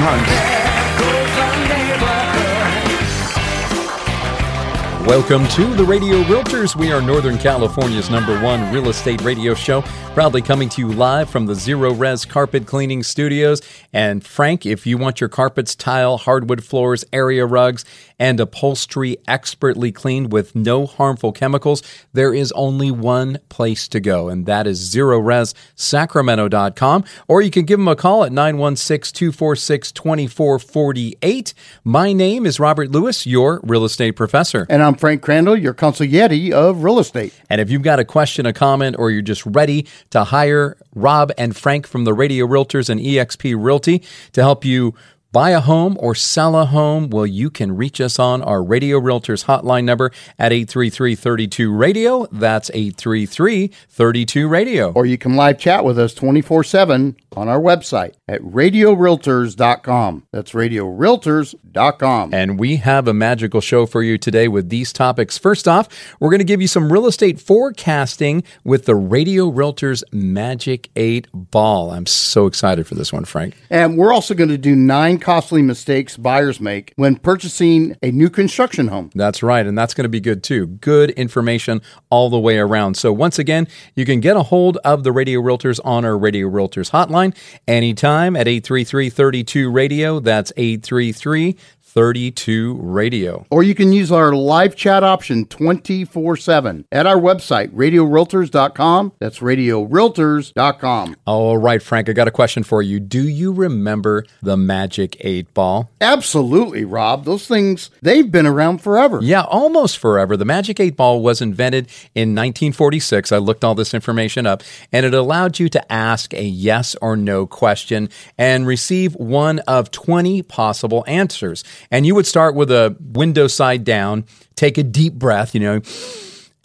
homes. Welcome to the Radio Realtors. We are Northern California's number one real estate radio show, proudly coming to you live from the Zerorez Carpet Cleaning Studios. And Frank, if you want your carpets, tile, hardwood floors, area rugs, and upholstery expertly cleaned with no harmful chemicals, there is only one place to go, and that is ZerorezSacramento.com. Or you can give them a call at 916 246 2448. My name is Robert Lewis, your real estate professor. And I'm Frank Crandall, your consigliere of real estate. And if you've got a question, a comment, or you're just ready to hire Rob and Frank from the Radio Realtors and EXP Realty to help you buy a home or sell a home, well, you can reach us on our Radio Realtors hotline number at 833-32-RADIO. That's 833-32-RADIO. Or you can live chat with us 24-7 on our website at radiorealtors.com. That's radiorealtors.com. And we have a magical show for you today with these topics. First off, we're going to give you some real estate forecasting with the Radio Realtors Magic 8 Ball. I'm so excited for this one, Frank. And we're also going to do nine costly mistakes buyers make when purchasing a new construction home. That's right. And that's going to be good too. Good information all the way around. So once again, you can get a hold of the Radio Realtors on our Radio Realtors hotline anytime at 833-32-RADIO. That's 833 32 Radio. Or you can use our live chat option 24 7 at our website, radiorealtors.com. That's radiorealtors.com. All right, Frank, I got a question for you. Do you remember the Magic 8 Ball? Absolutely, Rob. Those things, they've been around forever. Yeah, almost forever. The Magic 8 Ball was invented in 1946. I looked all this information up, and it allowed you to ask a yes or no question and receive one of 20 possible answers. And you would start with a window side down, take a deep breath, you know,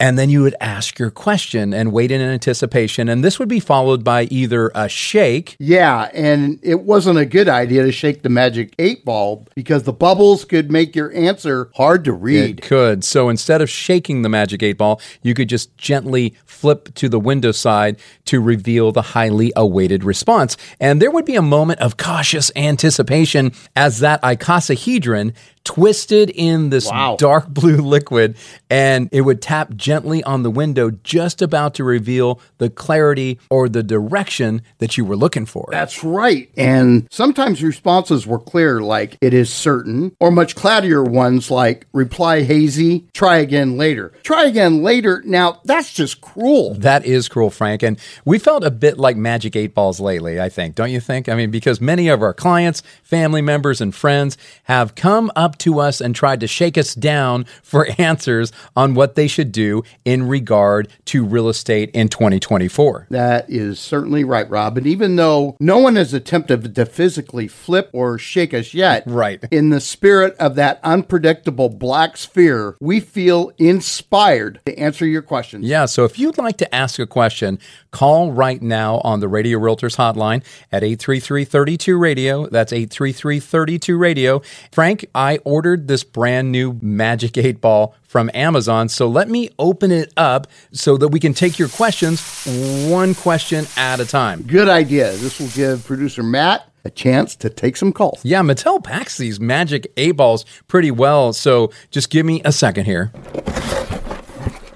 and then you would ask your question and wait in anticipation. And this would be followed by either a shake. Yeah, and it wasn't a good idea to shake the magic eight ball because the bubbles could make your answer hard to read. It could. So instead of shaking the magic eight ball, you could just gently flip to the window side to reveal the highly awaited response. And there would be a moment of cautious anticipation as that icosahedron twisted in this wow. dark blue liquid and it would tap gently on the window just about to reveal the clarity or the direction that you were looking for. That's right. And sometimes responses were clear like it is certain or much cloudier ones like reply hazy, try again later. Try again later. Now, that's just cruel. That is cruel, Frank. And we felt a bit like magic eight balls lately, I think. Don't you think? I mean, because many of our clients, family members and friends have come up to us and tried to shake us down for answers on what they should do in regard to real estate in 2024. That is certainly right, Rob. And even though no one has attempted to physically flip or shake us yet, right. in the spirit of that unpredictable black sphere, we feel inspired to answer your questions. Yeah, so if you'd like to ask a question, call right now on the Radio Realtors hotline at 833-32-RADIO. That's 833-32-RADIO. Frank, I ordered this brand new Magic 8 Ball from Amazon. So let me open it up so that we can take your questions one question at a time. Good idea. This will give producer Matt a chance to take some calls. Yeah, Mattel packs these Magic 8 balls pretty well. So just give me a second here.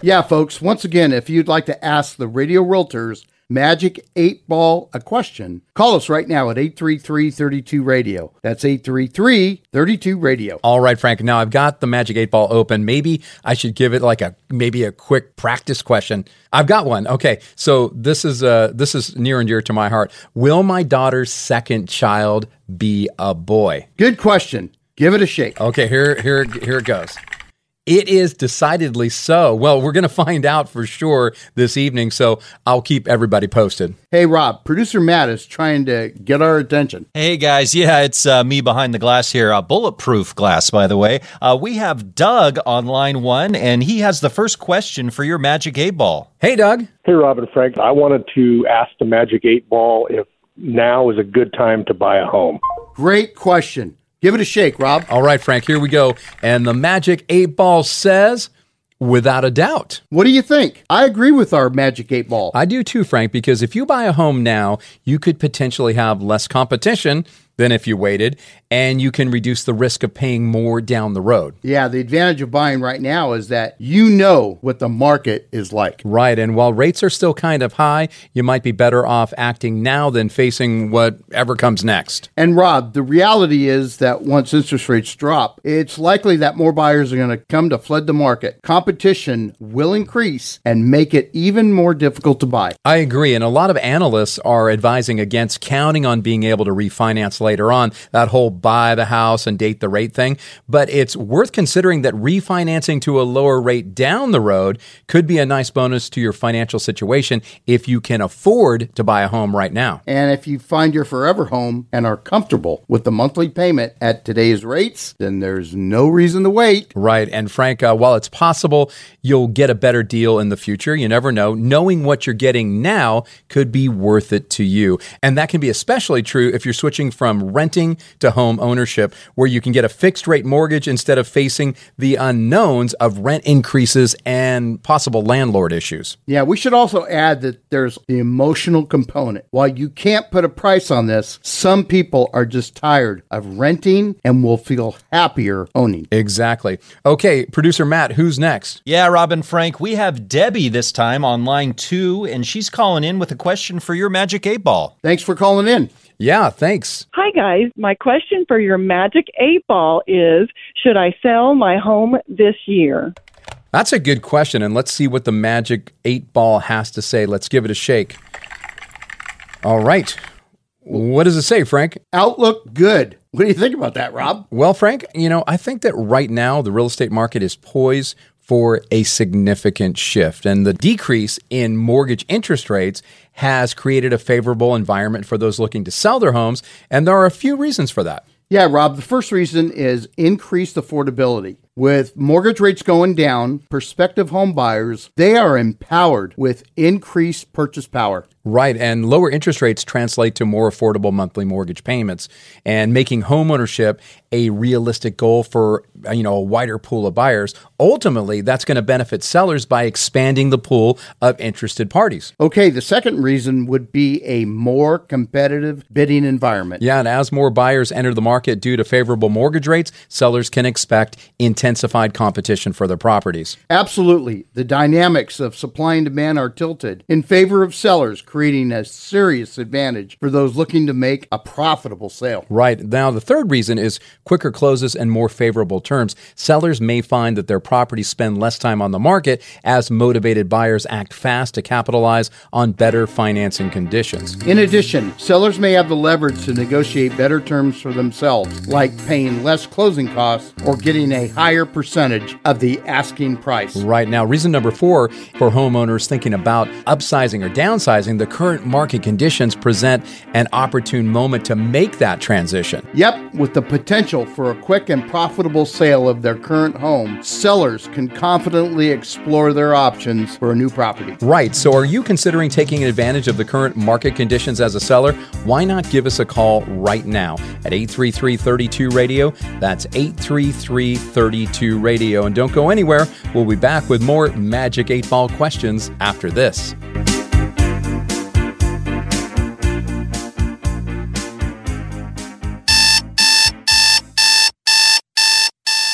Yeah, folks, once again, if you'd like to ask the Radio Realtors Magic 8 Ball a question, call us right now at 833 32 Radio. That's 833 32 Radio. All right, Frank. Now I've got the Magic 8 Ball open. Maybe I should give it like a maybe a quick practice question. I've got one. Okay. So this is uh this is near and dear to my heart. Will my daughter's second child be a boy? Good question. Give it a shake. Okay, here here here it goes. It is decidedly so. Well, we're going to find out for sure this evening, so I'll keep everybody posted. Hey, Rob, producer Matt is trying to get our attention. Hey guys, yeah, it's uh, me behind the glass here. Uh, bulletproof glass, by the way. Uh, we have Doug on line one, and he has the first question for your Magic 8 Ball. Hey, Doug. Hey, Robin and Frank. I wanted to ask the Magic 8 Ball if now is a good time to buy a home. Great question. Give it a shake, Rob. All right, Frank, here we go. And the Magic 8 Ball says, without a doubt. What do you think? I agree with our Magic 8 Ball. I do too, Frank, because if you buy a home now, you could potentially have less competition than if you waited, and you can reduce the risk of paying more down the road. Yeah, the advantage of buying right now is that you know what the market is like. Right. And while rates are still kind of high, you might be better off acting now than facing whatever comes next. And Rob, the reality is that once interest rates drop, it's likely that more buyers are going to come to flood the market. Competition will increase and make it even more difficult to buy. I agree. And a lot of analysts are advising against counting on being able to refinance later on, that whole buy the house and date the rate thing. But it's worth considering that refinancing to a lower rate down the road could be a nice bonus to your financial situation if you can afford to buy a home right now. And if you find your forever home and are comfortable with the monthly payment at today's rates, then there's no reason to wait. Right. And Frank, uh, while it's possible you'll get a better deal in the future, you never know. Knowing what you're getting now could be worth it to you. And that can be especially true if you're switching from renting to home ownership, where you can get a fixed rate mortgage instead of facing the unknowns of rent increases and possible landlord issues. Yeah, we should also add that there's the emotional component. While you can't put a price on this, some people are just tired of renting and will feel happier owning. Exactly. Okay, producer Matt, who's next? Yeah, Robin Frank, we have Debbie this time on line two, and she's calling in with a question for your Magic 8 Ball. Thanks for calling in. Yeah, thanks. Hi, guys. My question for your Magic 8 Ball is Should I sell my home this year? That's a good question, and let's see what the Magic 8 Ball has to say. Let's give it a shake. All right. What does it say, Frank? Outlook good. What do you think about that, Rob? Well, Frank, you know, I think that right now the real estate market is poised for a significant shift. And the decrease in mortgage interest rates has created a favorable environment for those looking to sell their homes. And there are a few reasons for that. Yeah, Rob, the first reason is increased affordability. With mortgage rates going down, prospective home buyers, they are empowered with increased purchase power. Right, and lower interest rates translate to more affordable monthly mortgage payments and making homeownership a realistic goal for you know a wider pool of buyers. Ultimately, that's going to benefit sellers by expanding the pool of interested parties. Okay, the second reason would be a more competitive bidding environment. Yeah, and as more buyers enter the market due to favorable mortgage rates, sellers can expect intensified competition for their properties. Absolutely. The dynamics of supply and demand are tilted in favor of sellers creating a serious advantage for those looking to make a profitable sale. Right. Now, the third reason is quicker closes and more favorable terms. Sellers may find that their properties spend less time on the market as motivated buyers act fast to capitalize on better financing conditions. In addition, sellers may have the leverage to negotiate better terms for themselves, like paying less closing costs or getting a higher percentage of the asking price. Right. Now, reason number four for homeowners thinking about upsizing or downsizing, the current market conditions present an opportune moment to make that transition. Yep, with the potential for a quick and profitable sale of their current home, sellers can confidently explore their options for a new property. Right. So, are you considering taking advantage of the current market conditions as a seller? Why not give us a call right now at 833 32 Radio? That's 833 32 Radio. And don't go anywhere. We'll be back with more Magic 8 Ball questions after this.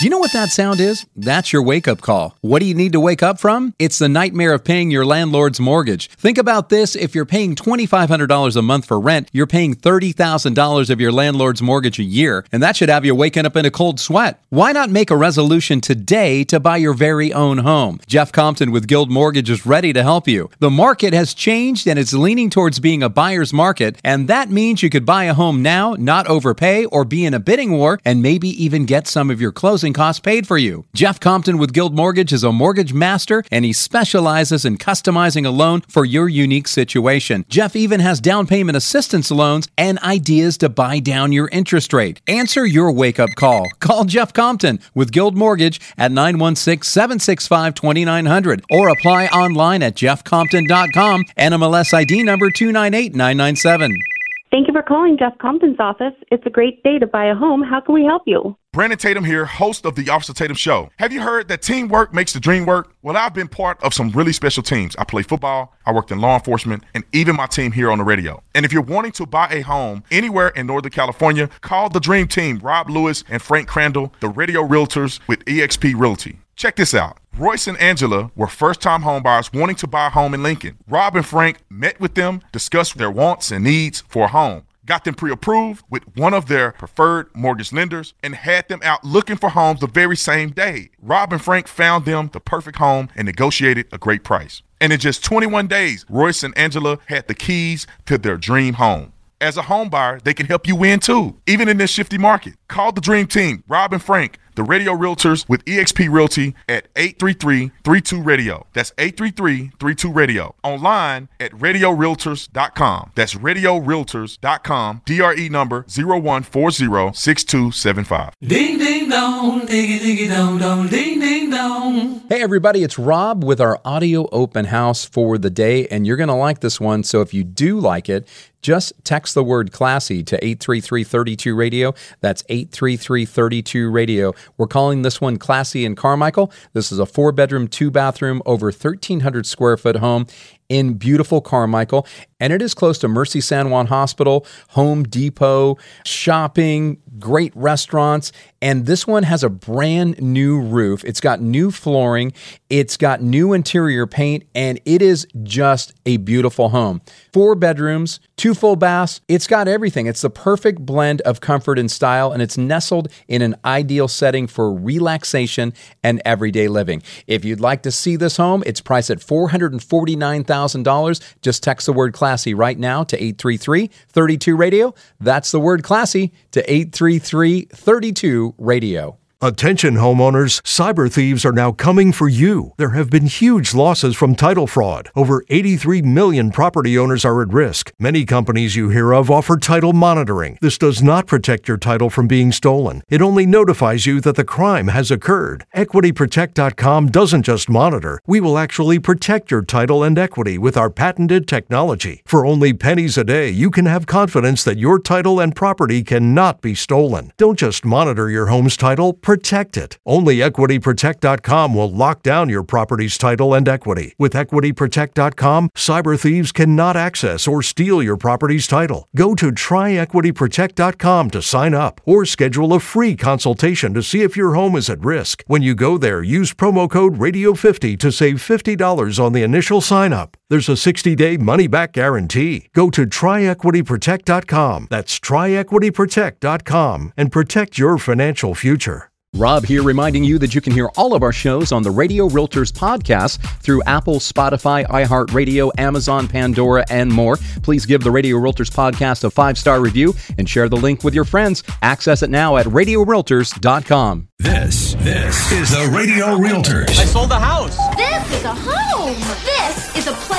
Do you know what that sound is? That's your wake up call. What do you need to wake up from? It's the nightmare of paying your landlord's mortgage. Think about this if you're paying $2,500 a month for rent, you're paying $30,000 of your landlord's mortgage a year, and that should have you waking up in a cold sweat. Why not make a resolution today to buy your very own home? Jeff Compton with Guild Mortgage is ready to help you. The market has changed and it's leaning towards being a buyer's market, and that means you could buy a home now, not overpay, or be in a bidding war, and maybe even get some of your closing closing costs paid for you. Jeff Compton with Guild Mortgage is a mortgage master and he specializes in customizing a loan for your unique situation. Jeff even has down payment assistance loans and ideas to buy down your interest rate. Answer your wake up call. Call Jeff Compton with Guild Mortgage at 916 765 2900 or apply online at jeffcompton.com. NMLS ID number 298997. Thank you for calling Jeff Compton's office. It's a great day to buy a home. How can we help you? Brandon Tatum here, host of the Officer Tatum Show. Have you heard that teamwork makes the dream work? Well, I've been part of some really special teams. I play football, I worked in law enforcement, and even my team here on the radio. And if you're wanting to buy a home anywhere in Northern California, call the Dream Team, Rob Lewis and Frank Crandall, the radio realtors with eXp Realty. Check this out. Royce and Angela were first time homebuyers wanting to buy a home in Lincoln. Rob and Frank met with them, discussed their wants and needs for a home, got them pre approved with one of their preferred mortgage lenders, and had them out looking for homes the very same day. Rob and Frank found them the perfect home and negotiated a great price. And in just 21 days, Royce and Angela had the keys to their dream home. As a home buyer, they can help you win too, even in this shifty market. Call the Dream Team, Rob and Frank, the radio realtors with eXp Realty at 833-32-RADIO. That's 833-32-RADIO. Online at radiorealtors.com. That's radiorealtors.com. DRE number 01406275. Ding ding dong, diggy diggy dong dong, ding ding dong. Hey everybody, it's Rob with our audio open house for the day, and you're going to like this one. So if you do like it, just text the word classy to 833-32 radio. That's 833-32 radio. We're calling this one Classy in Carmichael. This is a four bedroom, two bathroom, over 1,300 square foot home in beautiful Carmichael. And it is close to Mercy San Juan Hospital, Home Depot, shopping, great restaurants. And this one has a brand new roof. It's got new flooring, it's got new interior paint, and it is just a beautiful home. Four bedrooms, two full baths. It's got everything. It's the perfect blend of comfort and style, and it's nestled in an ideal setting for relaxation and everyday living. If you'd like to see this home, it's priced at $449,000. Just text the word classy right now to 833 32 radio. That's the word classy to 833 32 radio. Attention homeowners, cyber thieves are now coming for you. There have been huge losses from title fraud. Over 83 million property owners are at risk. Many companies you hear of offer title monitoring. This does not protect your title from being stolen. It only notifies you that the crime has occurred. EquityProtect.com doesn't just monitor. We will actually protect your title and equity with our patented technology. For only pennies a day, you can have confidence that your title and property cannot be stolen. Don't just monitor your home's title, protect it. Only EquityProtect.com will lock down your property's title and equity. With EquityProtect.com, cyber thieves cannot access or steal your property's title. Go to TryEquityProtect.com to sign up or schedule a free consultation to see if your home is at risk. When you go there, use promo code RADIO50 to save $50 on the initial sign up. There's a 60 day money back guarantee. Go to TryEquityProtect.com. That's TryEquityProtect.com and protect your financial future. Rob here reminding you that you can hear all of our shows on the Radio Realtors podcast through Apple, Spotify, iHeartRadio, Amazon, Pandora, and more. Please give the Radio Realtors podcast a five star review and share the link with your friends. Access it now at radiorealtors.com. This, this is the Radio Realtors. I sold the house. This is a home. This is a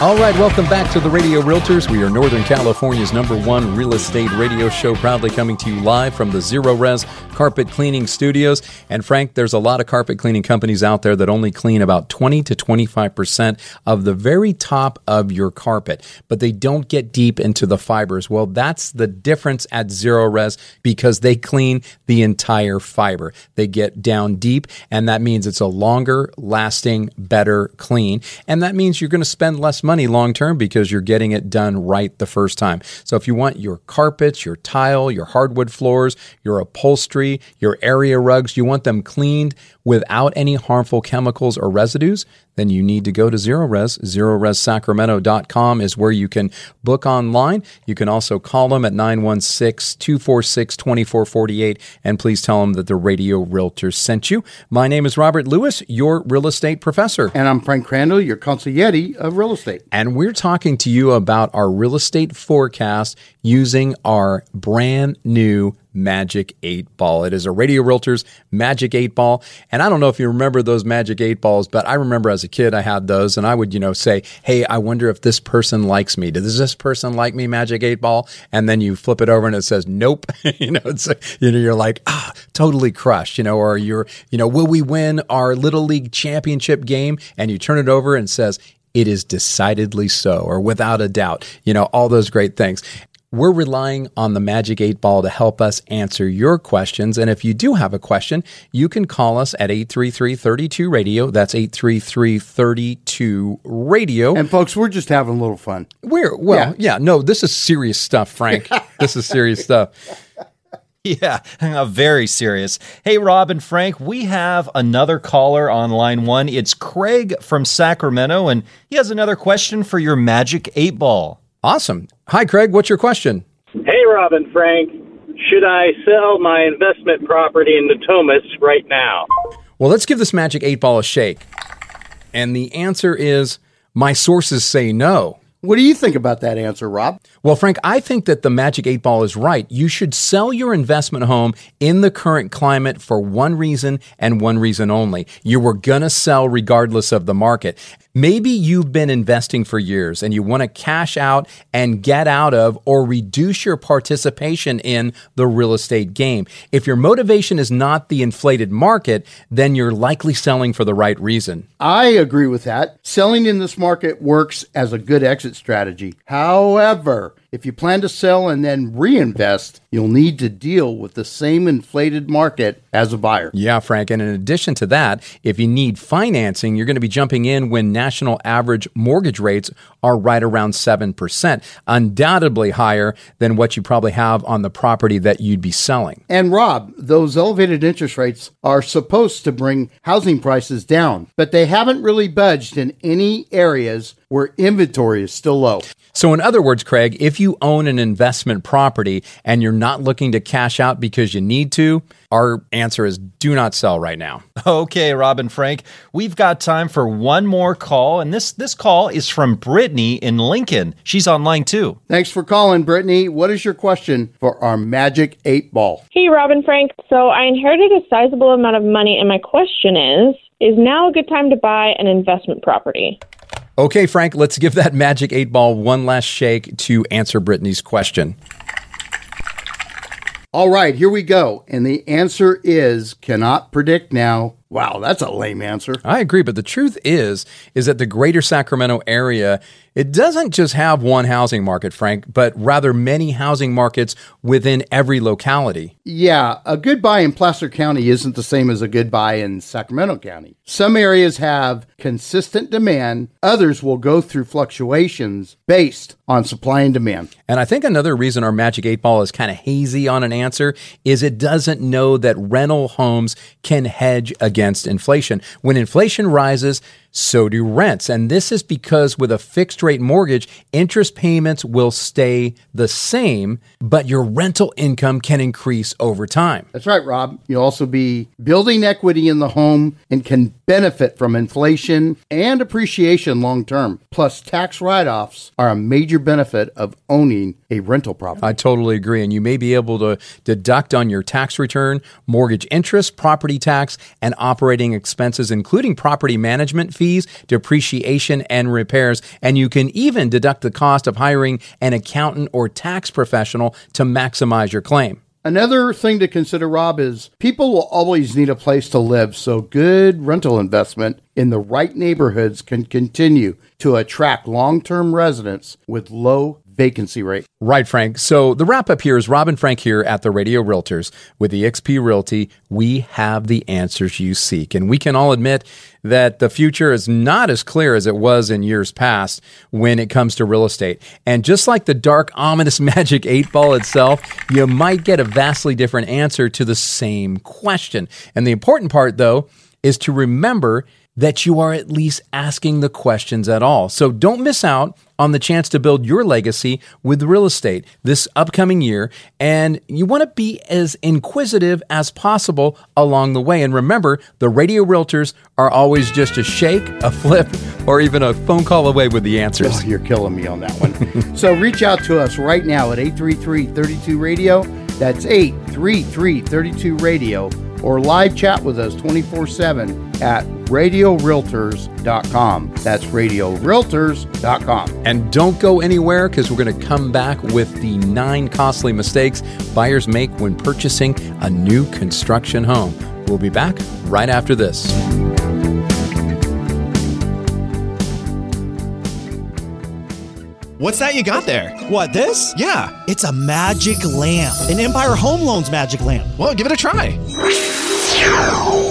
All right, welcome back to the Radio Realtors. We are Northern California's number one real estate radio show, proudly coming to you live from the Zerorez Carpet Cleaning Studios. And Frank, there's a lot of carpet cleaning companies out there that only clean about 20 to 25% of the very top of your carpet, but they don't get deep into the fibers. Well, that's the difference at Zerorez because they clean the entire fiber. They get down deep, and that means it's a longer lasting, better clean. And that means you're going to spend less money long term because you're getting it done right the first time. So if you want your carpets, your tile, your hardwood floors, your upholstery, your area rugs, you want them cleaned without any harmful chemicals or residues, then you need to go to Zero Res. ZerorezSacramento.com is where you can book online. You can also call them at 916 246 2448 and please tell them that the Radio Realtor sent you. My name is Robert Lewis, your real estate professor. And I'm Frank Crandall, your consigliere of real estate. And we're talking to you about our real estate forecast using our brand new Magic 8 Ball. It is a Radio Realtors Magic 8 Ball. And I don't know if you remember those Magic 8 Balls, but I remember as a kid I had those and I would, you know, say, hey, I wonder if this person likes me. Does this person like me, Magic 8 Ball? And then you flip it over and it says, nope. you know, it's, you know, you're like, ah, totally crushed, you know, or you're, you know, will we win our Little League championship game? And you turn it over and says, it is decidedly so, or without a doubt, you know, all those great things. We're relying on the Magic 8 Ball to help us answer your questions. And if you do have a question, you can call us at 833 32 Radio. That's 833 32 Radio. And folks, we're just having a little fun. We're, well, yeah, yeah no, this is serious stuff, Frank. this is serious stuff. Yeah, very serious. Hey, Rob and Frank, we have another caller on line one. It's Craig from Sacramento, and he has another question for your Magic 8 Ball. Awesome. Hi, Craig. What's your question? Hey, Robin Frank. Should I sell my investment property in Natomas right now? Well, let's give this Magic 8 Ball a shake. And the answer is my sources say no. What do you think about that answer, Rob? Well, Frank, I think that the Magic 8 Ball is right. You should sell your investment home in the current climate for one reason and one reason only. You were going to sell regardless of the market. Maybe you've been investing for years and you want to cash out and get out of or reduce your participation in the real estate game. If your motivation is not the inflated market, then you're likely selling for the right reason. I agree with that. Selling in this market works as a good exit strategy. However, if you plan to sell and then reinvest, you'll need to deal with the same inflated market as a buyer. Yeah, Frank. And in addition to that, if you need financing, you're going to be jumping in when national average mortgage rates are right around 7%, undoubtedly higher than what you probably have on the property that you'd be selling. And Rob, those elevated interest rates are supposed to bring housing prices down, but they haven't really budged in any areas where inventory is still low. So, in other words, Craig, if you own an investment property and you're not looking to cash out because you need to, our answer is do not sell right now. Okay, Robin Frank, we've got time for one more call, and this this call is from Brittany in Lincoln. She's online too. Thanks for calling, Brittany. What is your question for our Magic Eight Ball? Hey, Robin Frank. So I inherited a sizable amount of money, and my question is: Is now a good time to buy an investment property? Okay, Frank, let's give that magic eight ball one last shake to answer Brittany's question. All right, here we go. And the answer is cannot predict now. Wow, that's a lame answer. I agree, but the truth is is that the greater Sacramento area it doesn't just have one housing market, Frank, but rather many housing markets within every locality. Yeah, a good buy in Placer County isn't the same as a good buy in Sacramento County. Some areas have consistent demand, others will go through fluctuations based on supply and demand. And I think another reason our Magic 8 Ball is kind of hazy on an answer is it doesn't know that rental homes can hedge against inflation. When inflation rises, so do rents. And this is because with a fixed rate mortgage, interest payments will stay the same, but your rental income can increase over time. That's right, Rob. You'll also be building equity in the home and can benefit from inflation and appreciation long term. Plus, tax write offs are a major benefit of owning a rental property. I totally agree. And you may be able to deduct on your tax return mortgage interest, property tax, and operating expenses, including property management fees, depreciation, and repairs. And you can even deduct the cost of hiring an accountant or tax professional to maximize your claim. Another thing to consider, Rob, is people will always need a place to live, so good rental investment in the right neighborhoods can continue to attract long term residents with low vacancy rate. Right, Frank. So the wrap up here is Robin Frank here at the Radio Realtors with eXp Realty. We have the answers you seek. And we can all admit that the future is not as clear as it was in years past when it comes to real estate. And just like the dark, ominous magic eight ball itself, you might get a vastly different answer to the same question. And the important part, though, is to remember that you are at least asking the questions at all. So don't miss out on the chance to build your legacy with real estate this upcoming year. And you want to be as inquisitive as possible along the way. And remember, the radio realtors are always just a shake, a flip, or even a phone call away with the answers. Oh, you're killing me on that one. so reach out to us right now at 833 32 Radio. That's 833 32 Radio. Or live chat with us 24 7 at radiorealtors.com. That's radiorealtors.com. And don't go anywhere because we're going to come back with the nine costly mistakes buyers make when purchasing a new construction home. We'll be back right after this. What's that you got there? What, this? Yeah. It's a magic lamp. An Empire Home Loans magic lamp. Well, give it a try.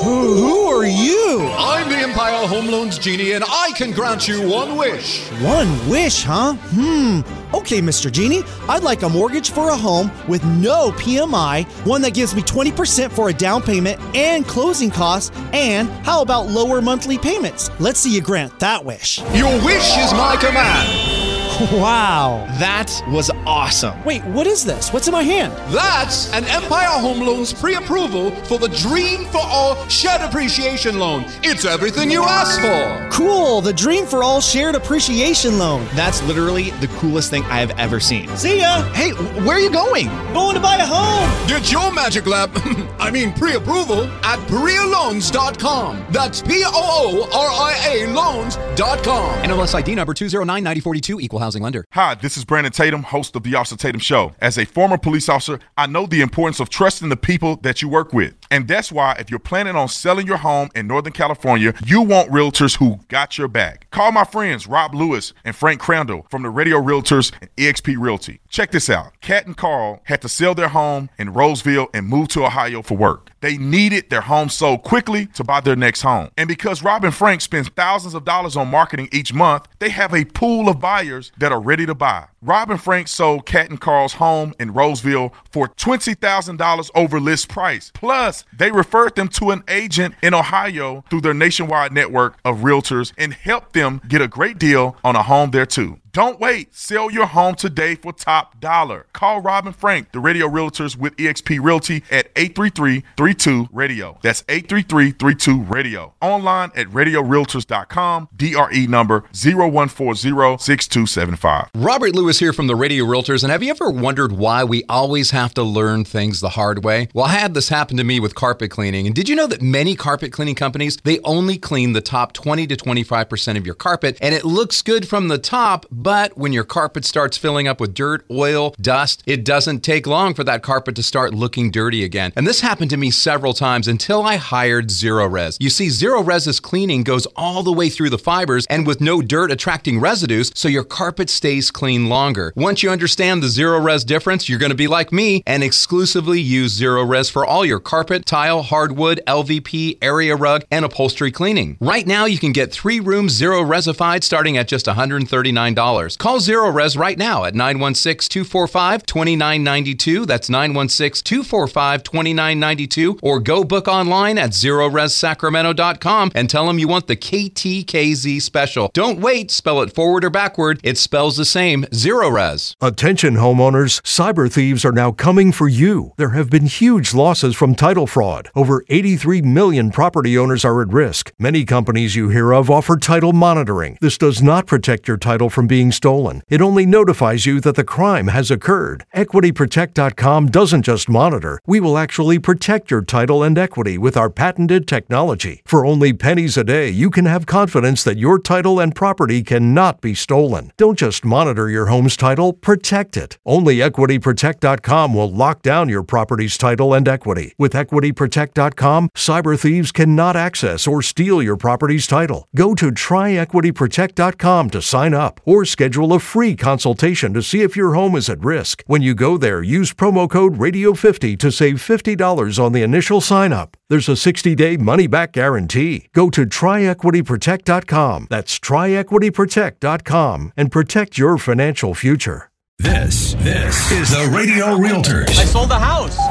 Who, who are you? I'm the Empire Home Loans Genie, and I can grant you one wish. One wish, huh? Hmm. Okay, Mr. Genie, I'd like a mortgage for a home with no PMI, one that gives me 20% for a down payment and closing costs, and how about lower monthly payments? Let's see you grant that wish. Your wish is my command. Wow, that was awesome. Wait, what is this? What's in my hand? That's an Empire Home Loans pre approval for the Dream for All Shared Appreciation Loan. It's everything you asked for. Cool, the Dream for All Shared Appreciation Loan. That's literally the coolest thing I have ever seen. See ya! Hey, where are you going? Going to buy a home! Get your magic lab, I mean pre approval, at PooriaLoans.com. That's P O O R I A loans.com. NMLS ID number 209 9042 equal housing lender. Hi, this is Brandon Tatum, host of the Officer Tatum Show. As a former police officer, I know the importance of trusting the people that you work with. And that's why if you're planning on selling your home in Northern California, you want realtors who got your back. Call my friends Rob Lewis and Frank Crandall from the Radio Realtors and EXP Realty. Check this out. Kat and Carl had to sell their home in Roseville and move to Ohio for work. They needed their home sold quickly to buy their next home. And because Rob and Frank spends thousands of dollars on marketing each month, they have a pool of buyers that are ready to buy. Rob and Frank sold Cat and Carl's home in Roseville for $20,000 over list price. Plus, they referred them to an agent in Ohio through their nationwide network of realtors and helped them get a great deal on a home there too. Don't wait. Sell your home today for top dollar. Call Robin Frank, the radio realtors with eXp Realty at 833-32 Radio. That's 833-32 Radio. Online at radiorealtors.com. DRE number 0140-6275. Robert Lewis here from the Radio Realtors. And have you ever wondered why we always have to learn things the hard way? Well, I had this happen to me with carpet cleaning. And did you know that many carpet cleaning companies, they only clean the top 20 to 25% of your carpet and it looks good from the top, but when your carpet starts filling up with dirt, oil, dust, it doesn't take long for that carpet to start looking dirty again. And this happened to me several times until I hired Zerorez. You see, Zerorez's cleaning goes all the way through the fibers and with no dirt attracting residues, so your carpet stays clean longer. Once you understand the Zerorez difference, you're going to be like me and exclusively use Zerorez for all your carpet, tile, hardwood, LVP, area rug, and upholstery cleaning. Right now, you can get three rooms Zero Resified starting at just $139. Call Zerorez right now at 916 245 2992. That's 916 245 2992. Or go book online at ZerorezSacramento.com and tell them you want the KTKZ special. Don't wait, spell it forward or backward. It spells the same Zerorez. Attention homeowners, cyber thieves are now coming for you. There have been huge losses from title fraud. Over 83 million property owners are at risk. Many companies you hear of offer title monitoring. This does not protect your title from being stolen. It only notifies you that the crime has occurred. EquityProtect.com doesn't just monitor. We will actually protect your title and equity with our patented technology. For only pennies a day, you can have confidence that your title and property cannot be stolen. Don't just monitor your home's title, protect it. Only EquityProtect.com will lock down your property's title and equity. With EquityProtect.com, cyber thieves cannot access or steal your property's title. Go to TryEquityProtect.com to sign up or schedule a free consultation to see if your home is at risk. When you go there, use promo code RADIO50 to save $50 on the initial sign up. There's a 60 day money back guarantee. Go to tryequityprotect.com. That's tryequityprotect.com and protect your financial future. This, this is the Radio Realtors. I sold the house.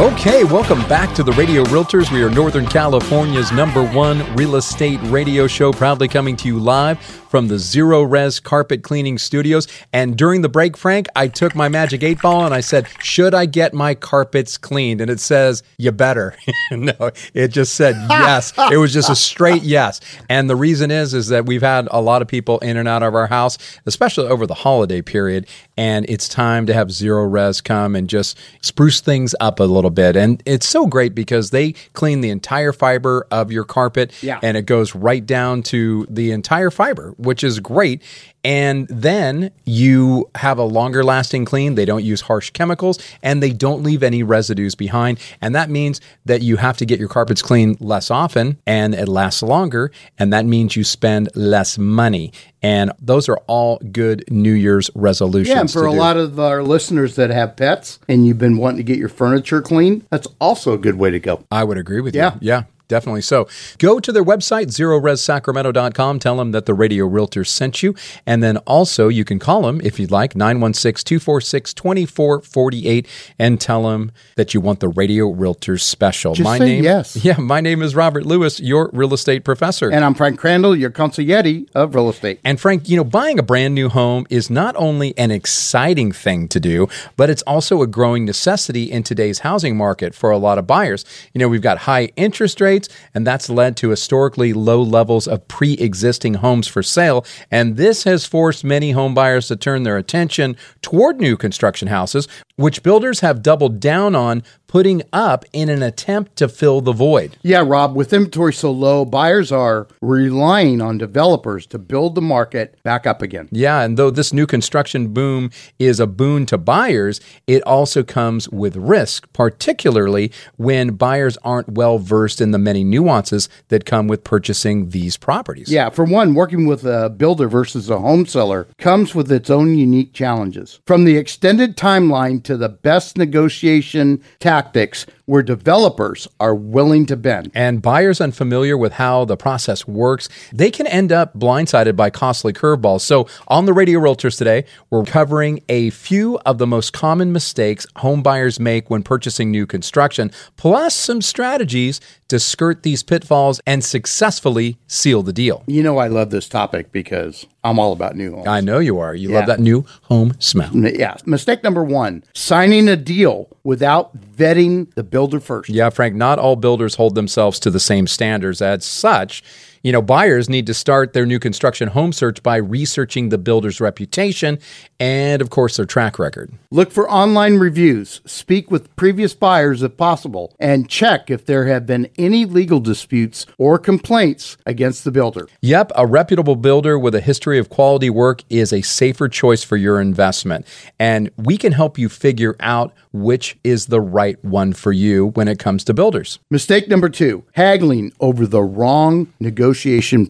Okay, welcome back to the Radio Realtors. We are Northern California's number one real estate radio show, proudly coming to you live from the Zerorez Carpet Cleaning Studios. And during the break, Frank, I took my Magic 8 Ball and I said, Should I get my carpets cleaned? And it says, You better. no, it just said yes. it was just a straight yes. And the reason is, is that we've had a lot of people in and out of our house, especially over the holiday period. And it's time to have Zerorez come and just spruce things up a little bit. And it's so great because they clean the entire fiber of your carpet Yeah. and it goes right down to the entire fiber, which is great. And then you have a longer lasting clean. They don't use harsh chemicals and they don't leave any residues behind. And that means that you have to get your carpets cleaned less often and it lasts longer. And that means you spend less money. And those are all good New Year's resolutions. Yeah, and for a do. lot of our listeners that have pets and you've been wanting to get your furniture clean, that's also a good way to go. I would agree with Yeah. you. Yeah. Definitely. So go to their website, zerorezsacramento.com. Tell them that the Radio Realtors sent you. And then also you can call them if you'd like, 916 246 2448, and tell them that you want the Radio Realtors special. Just my say name, yes. Yeah. My name is Robert Lewis, your real estate professor. And I'm Frank Crandall, your consigliere of real estate. And Frank, you know, buying a brand new home is not only an exciting thing to do, but it's also a growing necessity in today's housing market for a lot of buyers. You know, we've got high interest rates, and that's led to historically low levels of pre existing homes for sale. And this has forced many home buyers to turn their attention toward new construction houses, which builders have doubled down on putting up in an attempt to fill the void. Yeah, Rob, with inventory so low, buyers are relying on developers to build the market back up again. Yeah, and though this new construction boom is a boon to buyers, it also comes with risk, particularly when buyers aren't well versed in the many nuances that come with purchasing these properties. Yeah, for one, working with a builder versus a home seller comes with its own unique challenges. From the extended timeline to the best negotiation tactics tactics where developers are willing to bend. And buyers unfamiliar with how the process works, they can end up blindsided by costly curveballs. So, on the Radio Realtors today, we're covering a few of the most common mistakes home buyers make when purchasing new construction, plus some strategies to skirt these pitfalls and successfully seal the deal. You know, I love this topic because I'm all about new homes. I know you are. You Yeah. love that new home smell. Yeah. Mistake number one signing a deal without vetting the builder first. Yeah, Frank, not all builders hold themselves to the same standards. As such, you know, buyers need to start their new construction home search by researching the builder's reputation and, of course, their track record. Look for online reviews, speak with previous buyers if possible, and check if there have been any legal disputes or complaints against the builder. Yep, a reputable builder with a history of quality work is a safer choice for your investment. And we can help you figure out which is the right one for you when it comes to builders. Mistake number two haggling over the wrong negotiation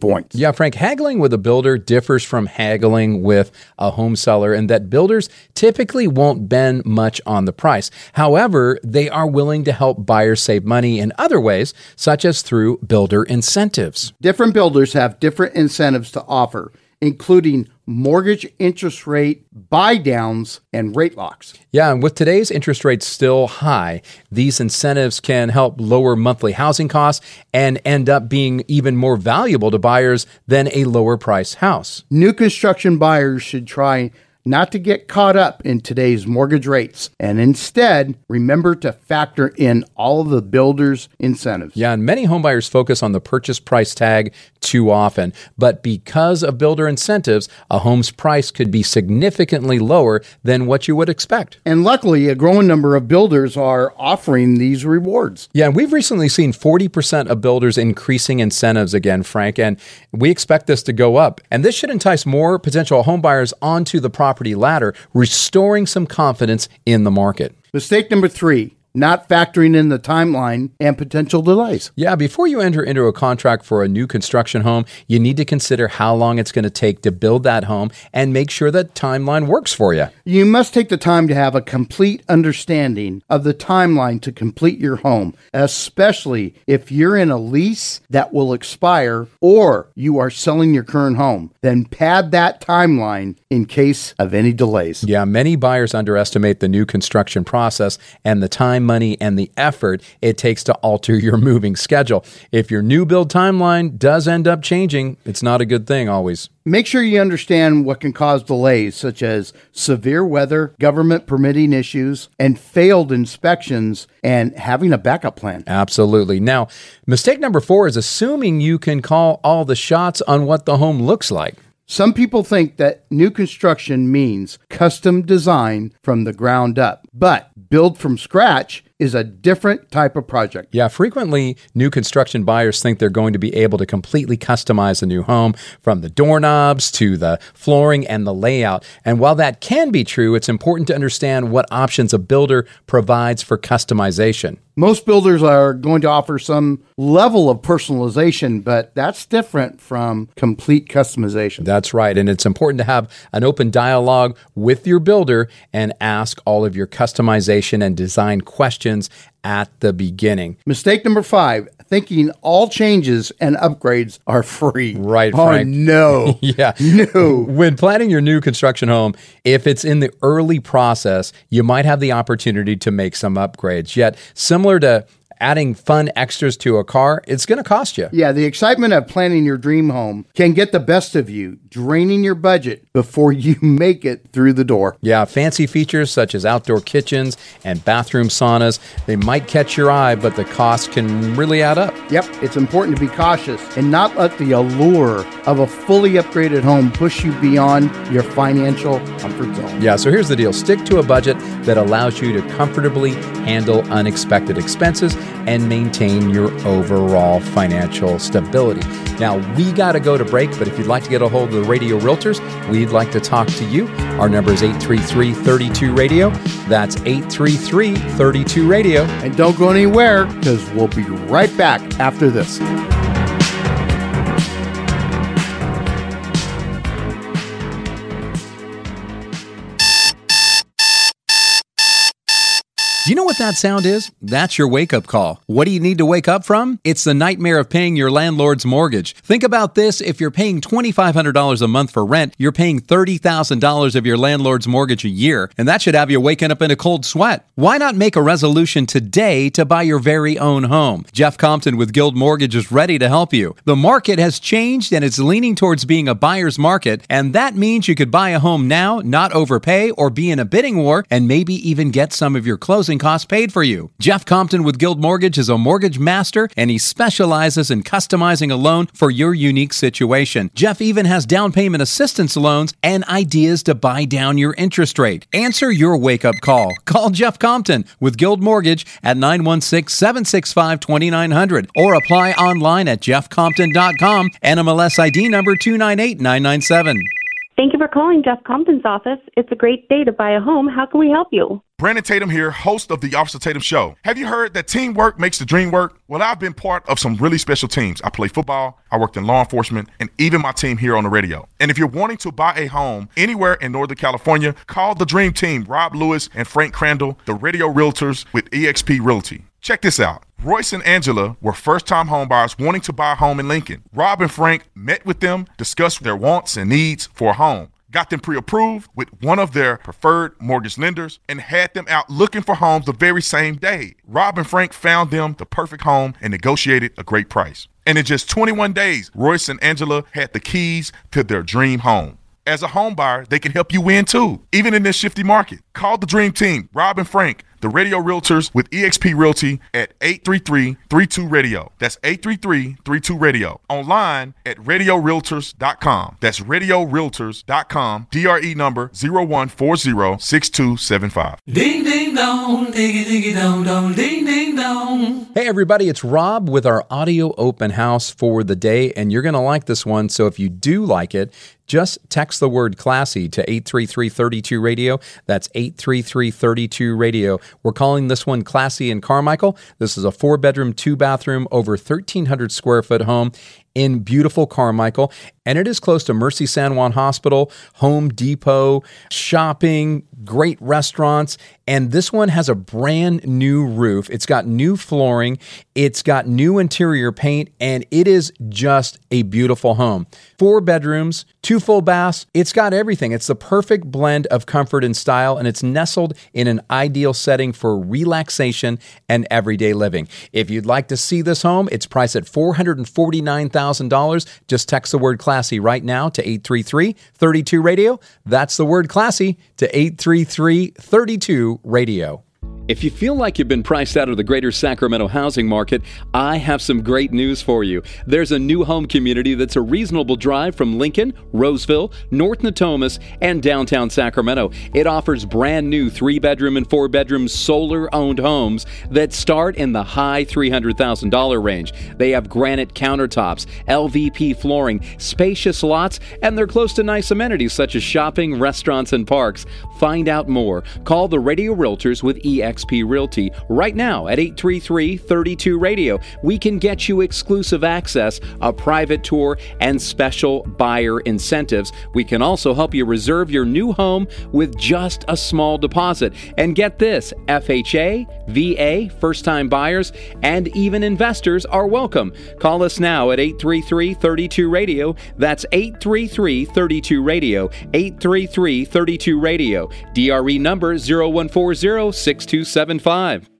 points. Yeah, Frank, haggling with a builder differs from haggling with a home seller in that builders typically won't bend much on the price. However, they are willing to help buyers save money in other ways, such as through builder incentives. Different builders have different incentives to offer, including mortgage interest rate buy downs and rate locks. Yeah, and with today's interest rates still high, these incentives can help lower monthly housing costs and end up being even more valuable to buyers than a lower price house. New construction buyers should try not to get caught up in today's mortgage rates and instead remember to factor in all of the builder's incentives. Yeah, and many homebuyers focus on the purchase price tag too often. But because of builder incentives, a home's price could be significantly lower than what you would expect. And luckily, a growing number of builders are offering these rewards. Yeah, and we've recently seen 40% of builders increasing incentives again, Frank, and we expect this to go up. And this should entice more potential homebuyers onto the property ladder, restoring some confidence in the market. Mistake number three not factoring in the timeline and potential delays. Yeah, before you enter into a contract for a new construction home, you need to consider how long it's going to take to build that home and make sure that timeline works for you. You must take the time to have a complete understanding of the timeline to complete your home, especially if you're in a lease that will expire or you are selling your current home. Then pad that timeline in case of any delays. Yeah, many buyers underestimate the new construction process and the time, money, and the effort it takes to alter your moving schedule. If your new build timeline does end up changing, it's not a good thing always. Make sure you understand what can cause delays, such as severe weather, government permitting issues, and failed inspections, and having a backup plan. Absolutely. Now, mistake number four is assuming you can call all the shots on what the home looks like. Some people think that new construction means custom design from the ground up, but build from scratch is a different type of project. Yeah, frequently new construction buyers think they're going to be able to completely customize a new home from the doorknobs to the flooring and the layout. And while that can be true, it's important to understand what options a builder provides for customization. Most builders are going to offer some level of personalization, but that's different from complete customization. That's right. And it's important to have an open dialogue with your builder and ask all of your customization and design questions at the beginning. Mistake number five thinking all changes and upgrades are free. Right, oh, no. yeah. No. When planning your new construction home, if it's in the early process, you might have the opportunity to make some upgrades. Yet, similar to adding fun extras to a car, it's going to cost you. Yeah, the excitement of planning your dream home can get the best of you, draining your budget before you make it through the door. Yeah, fancy features such as outdoor kitchens and bathroom saunas, they might catch your eye, but the cost can really add up. Yep, it's important to be cautious and not let the allure of a fully upgraded home push you beyond your financial comfort zone. Yeah, so here's the deal stick to a budget that allows you to comfortably handle unexpected expenses and maintain your overall financial stability. Now, we got to go to break, but if you'd like to get a hold of the Radio Realtors, we'd like to talk to you. Our number is 833 32 Radio. That's 833 32 Radio. And don't go anywhere because we'll be right back after this. Do you know what that sound is? That's your wake up call. What do you need to wake up from? It's the nightmare of paying your landlord's mortgage. Think about this if you're paying $2,500 a month for rent, you're paying $30,000 of your landlord's mortgage a year, and that should have you waking up in a cold sweat. Why not make a resolution today to buy your very own home? Jeff Compton with Guild Mortgage is ready to help you. The market has changed and it's leaning towards being a buyer's market, and that means you could buy a home now, not overpay, or be in a bidding war, and maybe even get some of your closing costs paid for you. Jeff Compton with Guild Mortgage is a mortgage master and he specializes in customizing a loan for your unique situation. Jeff even has down payment assistance loans and ideas to buy down your interest rate. Answer your wake up call. Call Jeff Compton with Guild Mortgage at 916 765 2900 or apply online at jeffcompton.com. NMLS ID number 298997. Thank you for calling Jeff Compton's office. It's a great day to buy a home. How can we help you? Brandon Tatum here, host of the Officer Tatum Show. Have you heard that teamwork makes the dream work? Well, I've been part of some really special teams. I play football, I worked in law enforcement, and even my team here on the radio. And if you're wanting to buy a home anywhere in Northern California, call the Dream Team, Rob Lewis and Frank Crandall, the radio realtors with eXp Realty. Check this out. Royce and Angela were first time homebuyers wanting to buy a home in Lincoln. Rob and Frank met with them, discussed their wants and needs for a home, got them pre approved with one of their preferred mortgage lenders, and had them out looking for homes the very same day. Rob and Frank found them the perfect home and negotiated a great price. And in just 21 days, Royce and Angela had the keys to their dream home. As a home buyer, they can help you win too, even in this shifty market. Call the Dream Team, Rob and Frank, the radio realtors with eXp Realty at 833-32-RADIO. That's 833-32-RADIO. Online at radiorealtors.com. That's radiorealtors.com. DRE number 01406275. Ding ding dong, diggy diggy dong dong, ding ding dong. Hey, everybody, it's Rob with our audio open house for the day, and you're going to like this one. So if you do like it, just text the word classy to 833-32 radio. That's 833-32 radio. We're calling this one Classy in Carmichael. This is a four bedroom, two bathroom, over 1,300 square foot home in beautiful Carmichael. And it is close to Mercy San Juan Hospital, Home Depot, shopping, great restaurants. And this one has a brand new roof. It's got new flooring, it's got new interior paint, and it is just a beautiful home. Four bedrooms, two full baths. It's got everything. It's the perfect blend of comfort and style, and it's nestled in an ideal setting for relaxation and everyday living. If you'd like to see this home, it's priced at $449,000. Just text the word classy right now to 833 32 radio. That's the word classy to 833 32 radio. If you feel like you've been priced out of the greater Sacramento housing market, I have some great news for you. There's a new home community that's a reasonable drive from Lincoln, Roseville, North Natomas, and downtown Sacramento. It offers brand new three bedroom and four bedroom solar owned homes that start in the high $300,000 range. They have granite countertops, LVP flooring, spacious lots, and they're close to nice amenities such as shopping, restaurants, and parks. Find out more. Call the Radio Realtors with EXP Realty right now at 833 32 Radio. We can get you exclusive access, a private tour, and special buyer incentives. We can also help you reserve your new home with just a small deposit. And get this FHA, VA, first time buyers, and even investors are welcome. Call us now at 833 32 Radio. That's 833 32 Radio. 833 32 Radio. DRE number 0140 6275.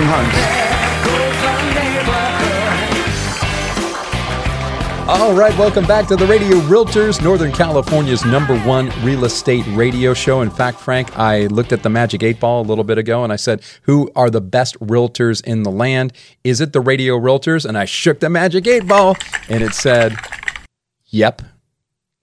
All right, welcome back to the Radio Realtors, Northern California's number one real estate radio show. In fact, Frank, I looked at the Magic 8 Ball a little bit ago and I said, Who are the best realtors in the land? Is it the Radio Realtors? And I shook the Magic 8 Ball and it said, Yep,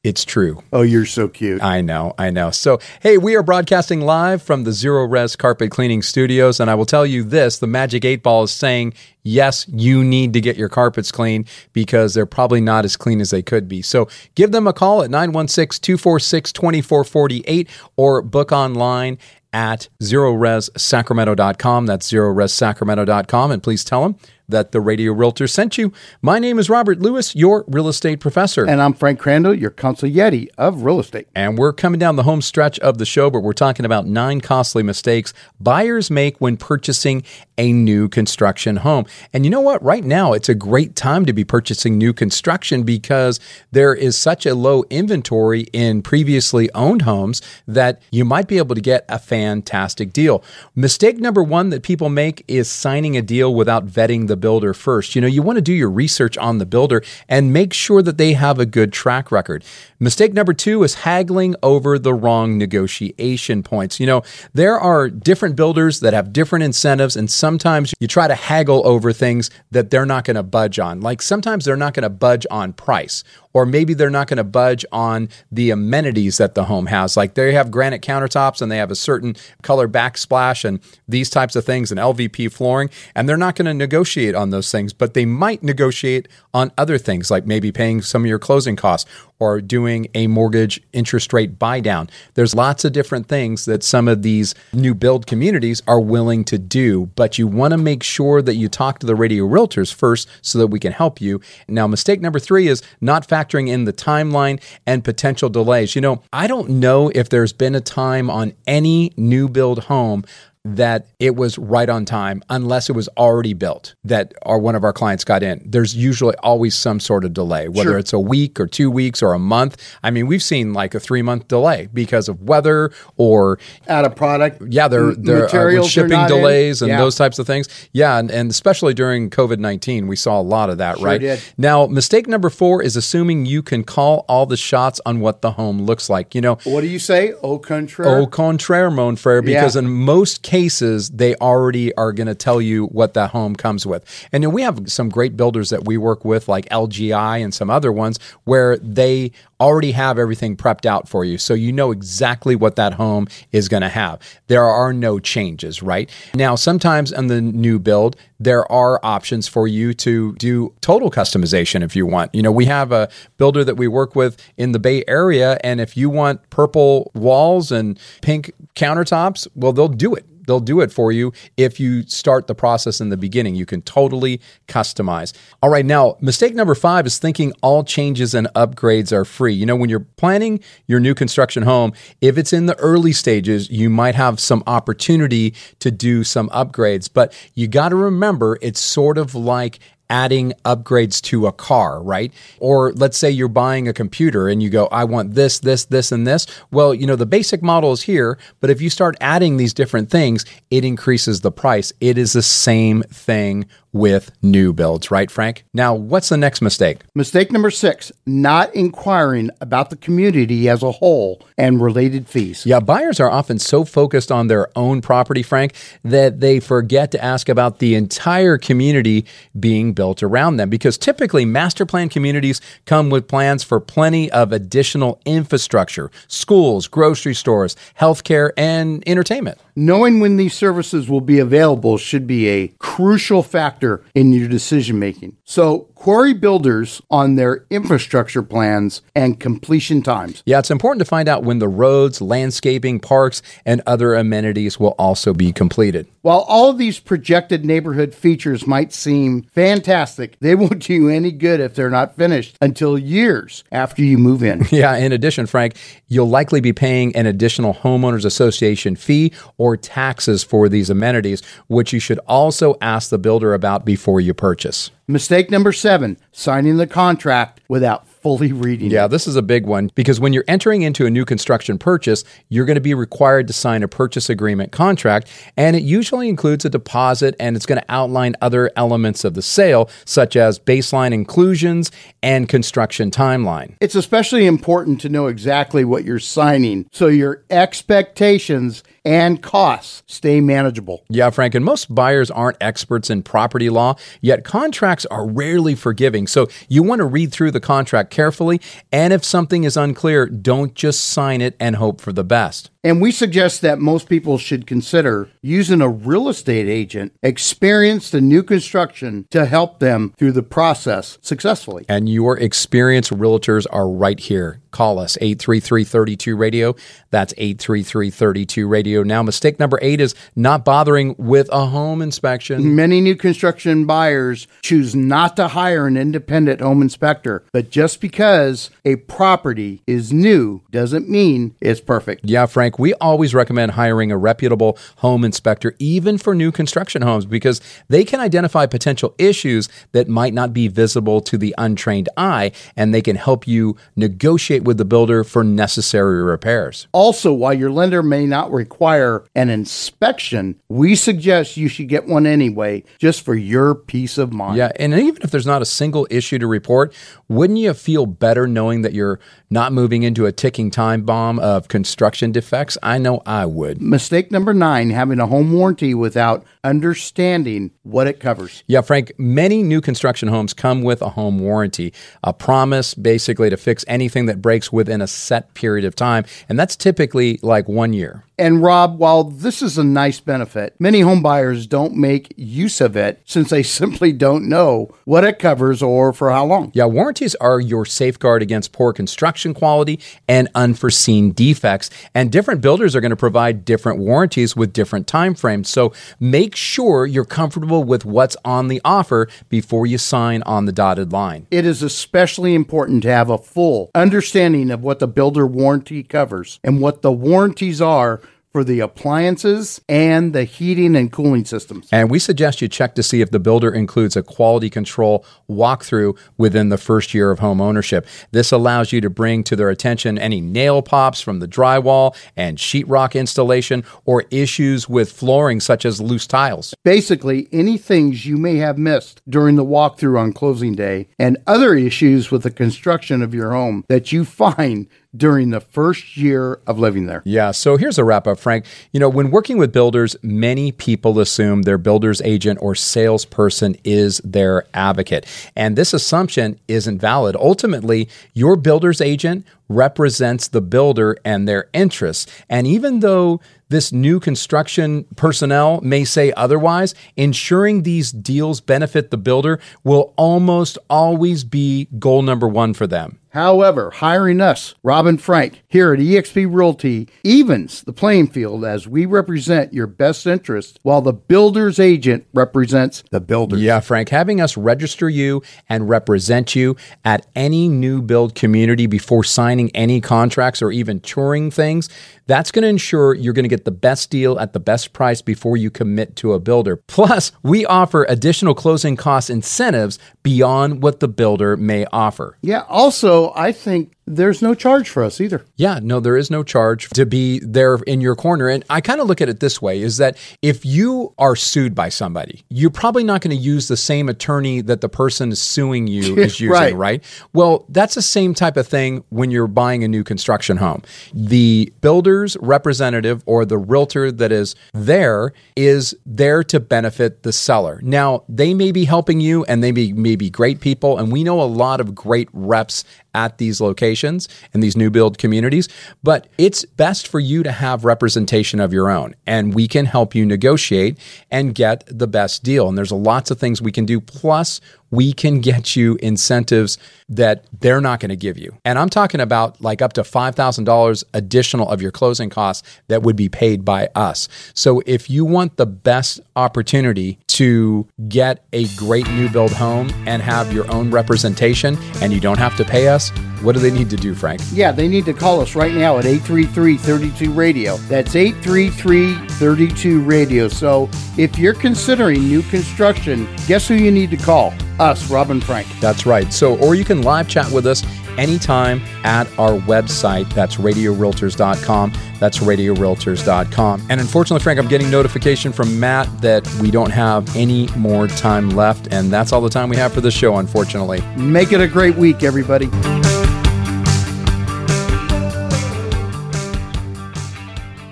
it's true. Oh, you're so cute. I know, I know. So, hey, we are broadcasting live from the Zerorez Carpet Cleaning Studios, and I will tell you this the Magic 8 Ball is saying, yes, you need to get your carpets clean because they're probably not as clean as they could be. So, give them a call at 916 246 2448 or book online at zerorezsacramento.com. That's zerorezsacramento.com. And please tell them that the Radio Realtor sent you. My name is Robert Lewis, your real estate professor. And I'm Frank Crandall, your consigliere of real estate. And we're coming down the home stretch of the show, but we're talking about nine costly mistakes buyers make when purchasing a new construction home. And you know what? Right now, it's a great time to be purchasing new construction because there is such a low inventory in previously owned homes that you might be able to get a fantastic deal. Mistake number one that people make is signing a deal without vetting the builder first. You know, you want to do your research on the builder and make sure that they have a good track record. Mistake number two is haggling over the wrong negotiation points. You know, there are different builders that have different incentives, and sometimes you try to haggle over things that they're not going to budge on. Like sometimes they're not going to budge on price or maybe they're not going to budge on the amenities that the home has. Like they have granite countertops and they have a certain color backsplash and these types of things and LVP flooring, and they're not going to negotiate on those things, but they might negotiate on other things like maybe paying some of your closing costs or doing a mortgage interest rate buy down. There's lots of different things that some of these new build communities are willing to do, but you want to make sure that you talk to the radio realtors first so that we can help you. Now, mistake number three is not factoring factoring in the timeline and potential delays. You know, I don't know if there's been a time on any new build home that it was right on time unless it was already built that our one of our clients got in there's usually always some sort of delay whether Sure. it's a week or two weeks or a month i mean we've seen like a three month delay because of weather or out of product yeah there there uh, are materials shipping not in. delays and Yeah. those types of things yeah and, and especially during covid-19 we saw a lot of that Sure right did. now mistake number four is assuming you can call all the shots on what the home looks like you know What do you say? Au contraire. Au contraire, mon frere, because Yeah. in most cases, they already are going to tell you what that home comes with. And then we have some great builders that we work with, like LGI and some other ones, where they already have everything prepped out for you. So you know exactly what that home is going to have. There are no changes, right? Now, sometimes on the new build, there are options for you to do total customization if you want. You know, we have a builder that we work with in the Bay Area, and if you want purple walls and pink countertops, well, they'll do it. They'll do it for you if you start the process in the beginning. You can totally customize. All right, now, mistake number five is thinking all changes and upgrades are free. You know, when you're planning your new construction home, if it's in the early stages, you might have some opportunity to do some upgrades, but you got to remember it's sort of like adding upgrades to a car, right? Or let's say you're buying a computer and you go, I want this, this, this, and this. Well, you know, the basic model is here, but if you start adding these different things, it increases the price. It is the same thing with new builds, right, Frank? Now, what's the next mistake? Mistake number six: not inquiring about the community as a whole and related fees. Yeah, buyers are often so focused on their own property, Frank, that they forget to ask about the entire community being built around them. Because typically, master plan communities come with plans for plenty of additional infrastructure schools, grocery stores, healthcare, and entertainment. Knowing when these services will be available should be a crucial factor in your decision making. So, query builders on their infrastructure plans and completion times. Yeah, it's important to find out when the roads, landscaping, parks, and other amenities will also be completed. While all of these projected neighborhood features might seem fantastic, they won't do you any good if they're not finished until years after you move in. Yeah, in addition, Frank, you'll likely be paying an additional homeowners association fee or taxes for these amenities, which you should also ask the builder about before you purchase. Mistake number seven signing the contract without fully reading Yeah, it. this is a big one because when you're entering into a new construction purchase, you're going to be required to sign a purchase agreement contract, and it usually includes a deposit and it's going to outline other elements of the sale, such as baseline inclusions and construction timeline. It's especially important to know exactly what you're signing so your expectations and costs stay manageable. Yeah, Frank, and most buyers aren't experts in property law, yet contracts are rarely forgiving. So you want to read through the contract carefully, and if something is unclear, don't just sign it and hope for the best. And we suggest that most people should consider using a real estate agent experienced in new construction to help them through the process successfully. And your experienced realtors are right here. Call us 833 radio. That's 833 radio. Now, mistake number eight is not bothering with a home inspection. Many new construction buyers choose not to hire an independent home inspector, but just because a property is new doesn't mean it's perfect. Yeah, Frank, we always recommend hiring a reputable home inspector, even for new construction homes, because they can identify potential issues that might not be visible to the untrained eye, and they can help you negotiate with the builder for necessary repairs. Also, while your lender may not require an inspection, we suggest you should get one anyway, just for your peace of mind. Yeah, and even if there's not a single issue to report, wouldn't you feel better knowing that you're not moving into a ticking time bomb of construction defects? I know I would. Mistake number nine having a home warranty without understanding what it covers. Yeah, Frank, many new construction homes come with a home warranty, a promise basically to fix anything that breaks within a set period of time, and that's typically like one year. And Rob, while this is a nice benefit, many home buyers don't make use of it since they simply don't know what it covers or for how long. Yeah, warranties are your safeguard against poor construction quality and unforeseen defects. And different builders are going to provide different warranties with different time frames. So make sure you're comfortable with what's on the offer before you sign on the dotted line. It is especially important to have a full understanding of what the builder warranty covers and what the warranties are for the appliances and the heating and cooling systems. And we suggest you check to see if the builder includes a quality control walkthrough within the first year of home ownership. This allows you to bring to their attention any nail pops from the drywall and sheetrock installation or issues with flooring such as loose tiles. Basically, any things you may have missed during the walkthrough on closing day and other issues with the construction of your home that you find during the first year of living there. Yeah, so here's a wrap up, Frank. You know, when working with builders, many people assume their builder's agent or salesperson is their advocate. And this assumption isn't valid. Ultimately, your builder's agent represents the builder and their interests. And even though this new construction personnel may say otherwise, ensuring these deals benefit the builder will almost always be goal number one for them. However, hiring us, Rob and Frank, here at eXp Realty evens the playing field as we represent your best interests while the builder's agent represents the builders. Yeah, Frank, having us register you and represent you at any new build community before signing any contracts or even touring things, that's going to ensure you're going to get the best deal at the best price before you commit to a builder. Plus, we offer additional closing cost incentives beyond what the builder may offer. Yeah, also, I think there's no charge for us either. Yeah, no, there is no charge to be there in your corner. And I kind of look at it this way is that if you are sued by somebody, you're probably not going to use the same attorney that the person is suing you is using, Right. right. Well, that's the same type of thing when you're buying a new construction home. The builder's representative or the realtor that is there is there to benefit the seller. Now, they may be helping you and they may, may be great people. And we know a lot of great reps at these locations and these new build communities, but it's best for you to have representation of your own. And we can help you negotiate and get the best deal. And there's lots of things we can do. Plus, we can get you incentives that they're not going to give you. And I'm talking about like up to $5,000 additional of your closing costs that would be paid by us. So if you want the best opportunity to get a great new build home and have your own representation and you don't have to pay us, what do they need to do, Frank? Yeah, they need to call us right now at 833 32 Radio. That's 833 32 Radio. So if you're considering new construction, guess who you need to call? Us, Rob and Frank. That's right. So, or you can live chat with us anytime at our website. That's radiorealtors.com. That's radiorealtors.com. And unfortunately, Frank, I'm getting notification from Matt that we don't have any more time left. And that's all the time we have for the show, unfortunately. Make it a great week, everybody.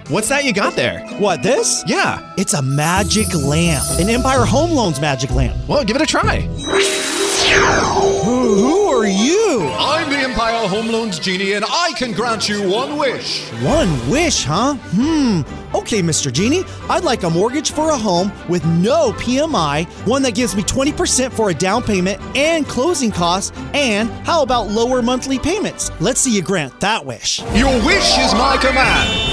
What's that you got there? What, this? Yeah. It's a magic lamp. An Empire Home Loans magic lamp. Well, give it a try. Who, who are you? I'm the Empire Home Loans Genie, and I can grant you one wish. One wish, huh? Hmm. Okay, Mr. Genie, I'd like a mortgage for a home with no PMI, one that gives me 20% for a down payment and closing costs, and how about lower monthly payments? Let's see you grant that wish. Your wish is my command.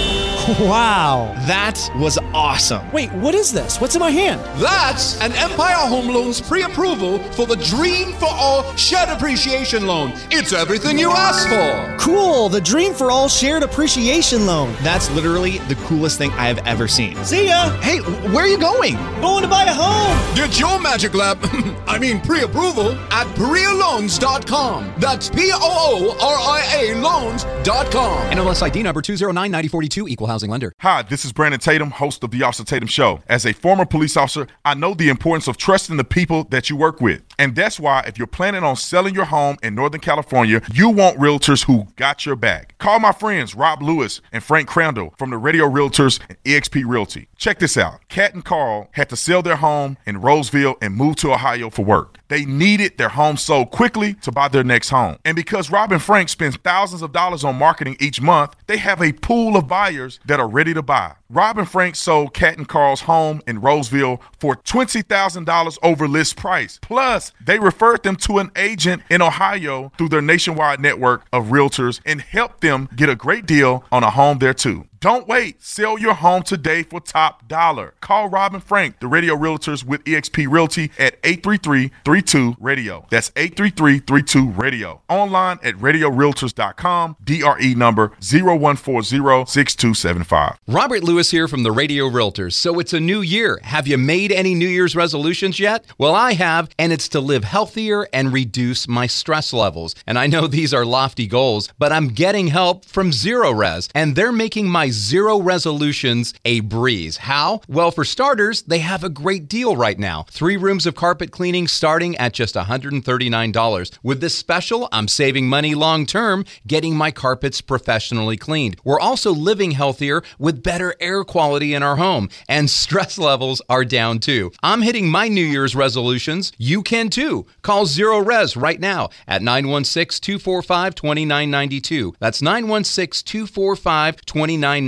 Wow. That was awesome. Wait, what is this? What's in my hand? That's an Empire Home Loans pre-approval for the Dream for All Shared Appreciation Loan. It's everything you asked for. Cool, the Dream for All Shared Appreciation Loan. That's literally the coolest thing I have ever seen. See ya. Hey, where are you going? Going to buy a home. Get your magic lab, I mean pre-approval, at PooriaLoans.com. That's P-O-O-R-I-A Loans.com. NMLS ID number 2099042, equal housing lender. Hi, this is Brandon Tatum, host of the Officer Tatum Show. As a former police officer, I know the importance of trusting the people that you work with. And that's why if you're planning on selling your home in Northern California, you want realtors who got your back. Call my friends Rob Lewis and Frank Crandall from the Radio Realtors and EXP Realty. Check this out. Kat and Carl had to sell their home in Roseville and move to Ohio for work. They needed their home sold quickly to buy their next home. And because Rob and Frank spends thousands of dollars on marketing each month, they have a pool of buyers that are ready to buy. Rob and Frank sold Kat and Carl's home in Roseville for $20,000 over list price. Plus, they referred them to an agent in Ohio through their nationwide network of realtors and helped them get a great deal on a home there too. Don't wait. Sell your home today for top dollar. Call Rob and Frank, the radio realtors with eXp Realty at 833-32-RADIO. That's 833-32-RADIO. Online at radiorealtors.com. DRE number 0140-6275. Robert Lewis here from the Radio Realtors. So it's a new year. Have you made any New Year's resolutions yet? Well, I have, and it's to live healthier and reduce my stress levels. And I know these are lofty goals, but I'm getting help from Zerorez, and they're making my zero resolutions a breeze. How? Well, for starters, they have a great deal right now. Three rooms of carpet cleaning starting at just $139. With this special, I'm saving money long term, getting my carpets professionally cleaned. We're also living healthier with better air quality in our home, and stress levels are down too. I'm hitting my New Year's resolutions. You can too. Call Zerorez right now at 916 245 2992. That's 916 245 2992.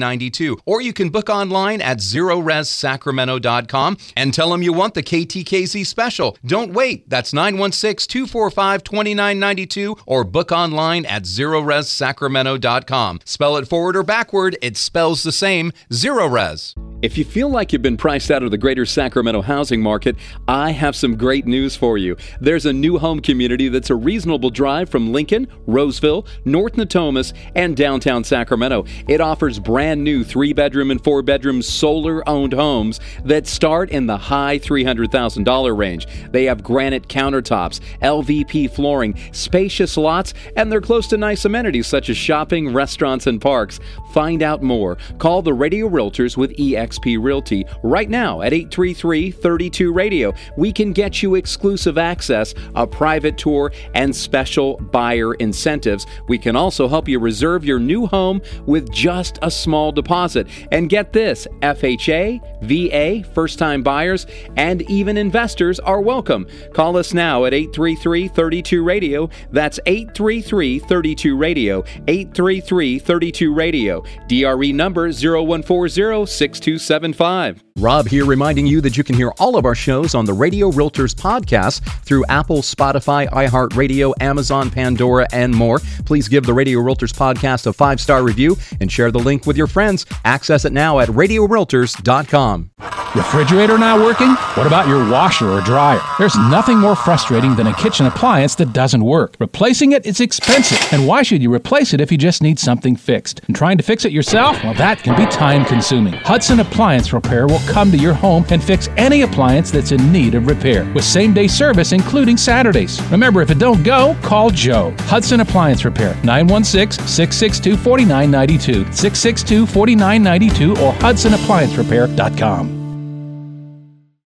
Or you can book online at zerorezsacramento.com and tell them you want the KTKZ special. Don't wait. That's 916 245 2992 or book online at zerorezsacramento.com. Spell it forward or backward, it spells the same Zerorez. If you feel like you've been priced out of the greater Sacramento housing market, I have some great news for you. There's a new home community that's a reasonable drive from Lincoln, Roseville, North Natomas, and downtown Sacramento. It offers brand new three bedroom and four bedroom solar owned homes that start in the high $300,000 range. They have granite countertops, LVP flooring, spacious lots, and they're close to nice amenities such as shopping, restaurants, and parks. Find out more. Call the Radio Realtors with EXP Realty right now at 833 32 Radio. We can get you exclusive access, a private tour, and special buyer incentives. We can also help you reserve your new home with just a small deposit. And get this FHA, VA, first time buyers, and even investors are welcome. Call us now at 833 32 Radio. That's 833 32 Radio. 833 32 Radio. DRE number 0140 6275. Rob here reminding you that you can hear all of our shows on the Radio Realtors podcast through Apple, Spotify, iHeartRadio, Amazon, Pandora, and more. Please give the Radio Realtors podcast a five star review and share the link with your friends. Access it now at radiorealtors.com. Refrigerator not working? What about your washer or dryer? There's nothing more frustrating than a kitchen appliance that doesn't work. Replacing it is expensive, and why should you replace it if you just need something fixed? And trying to fix it yourself? Well, that can be time consuming. Hudson Appliance Repair will come to your home and fix any appliance that's in need of repair with same day service, including Saturdays. Remember, if it don't go, call Joe. Hudson Appliance Repair, 916 662 4992, 662 4992, or HudsonApplianceRepair.com.